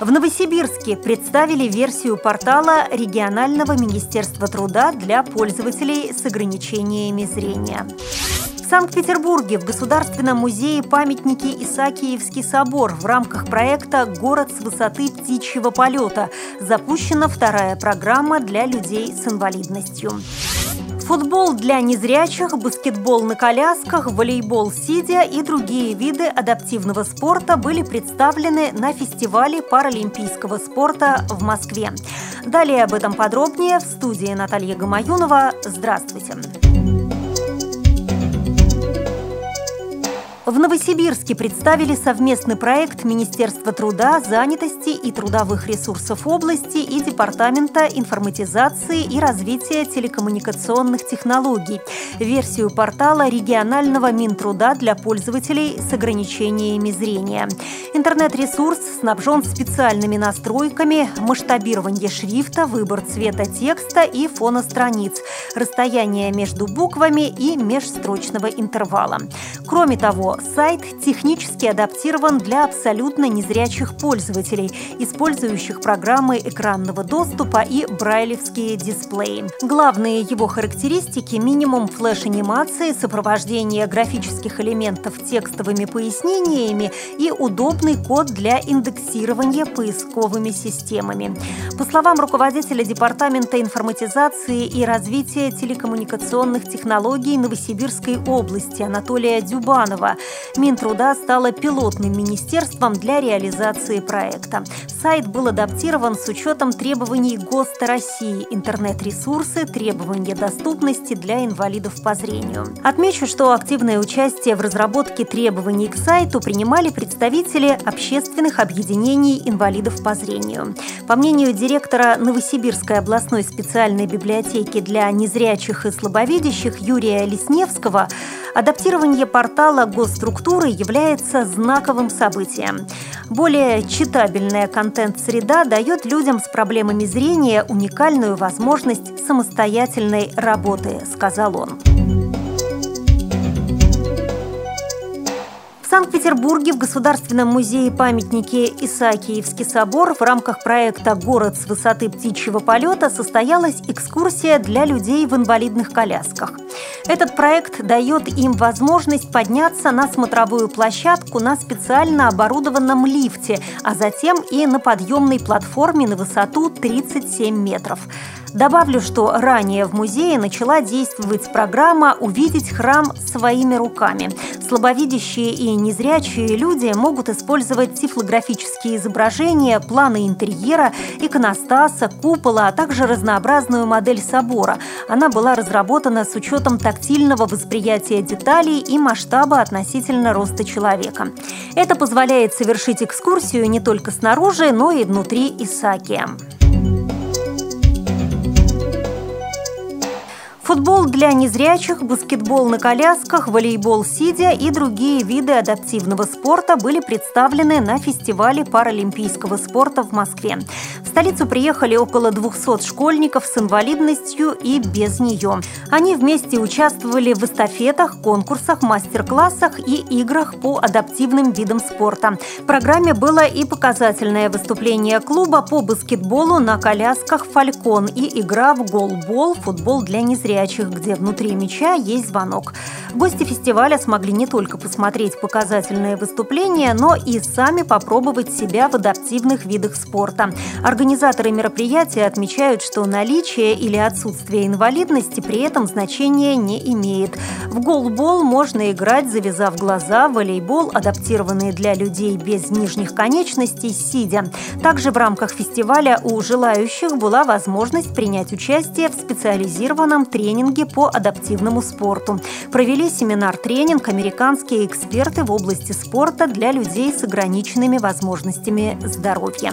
В Новосибирске представили версию портала регионального министерства труда для пользователей с ограничениями зрения. В Санкт-Петербурге в Государственном музее памятники Исаакиевский собор в рамках проекта «Город с высоты птичьего полета» запущена вторая программа для людей с инвалидностью. Футбол для незрячих, баскетбол на колясках, волейбол сидя и другие виды адаптивного спорта были представлены на фестивале паралимпийского спорта в Москве. Далее об этом подробнее в студии Наталья Гамаюнова. Здравствуйте! В Новосибирске представили совместный проект Министерства труда, занятости и трудовых ресурсов области и Департамента информатизации и развития телекоммуникационных технологий, версию портала регионального Минтруда для пользователей с ограничениями зрения. Интернет-ресурс снабжен специальными настройками, масштабирование шрифта, выбор цвета текста и фона страниц, расстояние между буквами и межстрочного интервала. Кроме того, сайт технически адаптирован для абсолютно незрячих пользователей, использующих программы экранного доступа и брайлевские дисплеи. Главные его характеристики – минимум флеш-анимации, сопровождение графических элементов текстовыми пояснениями и удобный код для индексирования поисковыми системами. По словам руководителя Департамента информатизации и развития телекоммуникационных технологий Новосибирской области Анатолия Дюбанова, Минтруда стала пилотным министерством для реализации проекта. Сайт был адаптирован с учетом требований ГОСТа России, интернет-ресурсы, требования доступности для инвалидов по зрению. Отмечу, что активное участие в разработке требований к сайту принимали представители общественных объединений инвалидов по зрению. По мнению директора Новосибирской областной специальной библиотеки для незрячих и слабовидящих Юрия Лесневского, адаптирование портала госструктуры является знаковым событием. Более читабельная контент-среда дает людям с проблемами зрения уникальную возможность самостоятельной работы, сказал он. Санкт-Петербурге в Государственном музее памятники Исаакиевский собор в рамках проекта «Город с высоты птичьего полета» состоялась экскурсия для людей в инвалидных колясках. Этот проект дает им возможность подняться на смотровую площадку на специально оборудованном лифте, а затем и на подъемной платформе на высоту 37 метров. Добавлю, что ранее в музее начала действовать программа «Увидеть храм своими руками». Слабовидящие и незрячие люди могут использовать тифлографические изображения, планы интерьера, иконостаса, купола, а также разнообразную модель собора. Она была разработана с учетом тактильного восприятия деталей и масштаба относительно роста человека. Это позволяет совершить экскурсию не только снаружи, но и внутри Исаакия. Футбол для незрячих, баскетбол на колясках, волейбол сидя и другие виды адаптивного спорта были представлены на фестивале паралимпийского спорта в Москве. В столицу приехали около 200 школьников с инвалидностью и без нее. Они вместе участвовали в эстафетах, конкурсах, мастер-классах и играх по адаптивным видам спорта. В программе было и показательное выступление клуба по баскетболу на колясках «Фалькон» и игра в голбол, футбол для незрячих горячих, где внутри мяча есть звонок. Гости фестиваля смогли не только посмотреть показательные выступления, но и сами попробовать себя в адаптивных видах спорта. Организаторы мероприятия отмечают, что наличие или отсутствие инвалидности при этом значения не имеет. В голбол можно играть, завязав глаза, волейбол, адаптированный для людей без нижних конечностей, сидя. Также в рамках фестиваля у желающих была возможность принять участие в специализированном тренинге по адаптивному спорту. Провели семинар-тренинг американские эксперты в области спорта для людей с ограниченными возможностями здоровья.